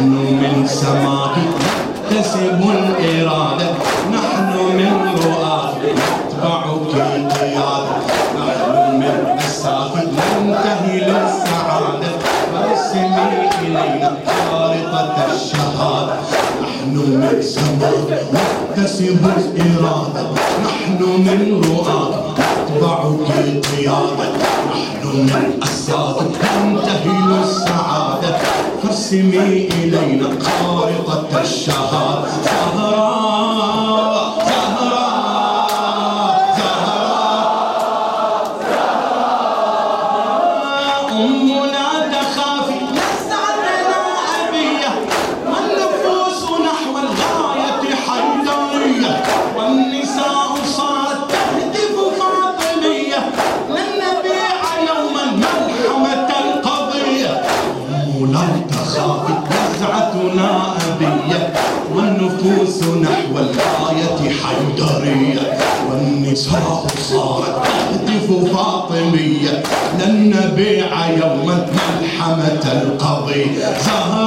نحن من سماك نكتسب الإرادة. نحن من رؤاك نتبع كل قيادة نحن من أساك ننتهي للسعادة. فارسمي إلينا خارطة الشهادة. نحن من سماك نكتسب الإرادة. نحن من رؤاك نتبعك قيادة نحن من أساك ننتهي للسعادة. فارسمي إلينا خارطة الشهادة زهراء زهراء زهراء أمنا نزعتنا أبية والنفوس نحو الغاية حيدرية والنساء صارت تهتف فاطمية لن نبيع يوما ملحمة القضية. زهر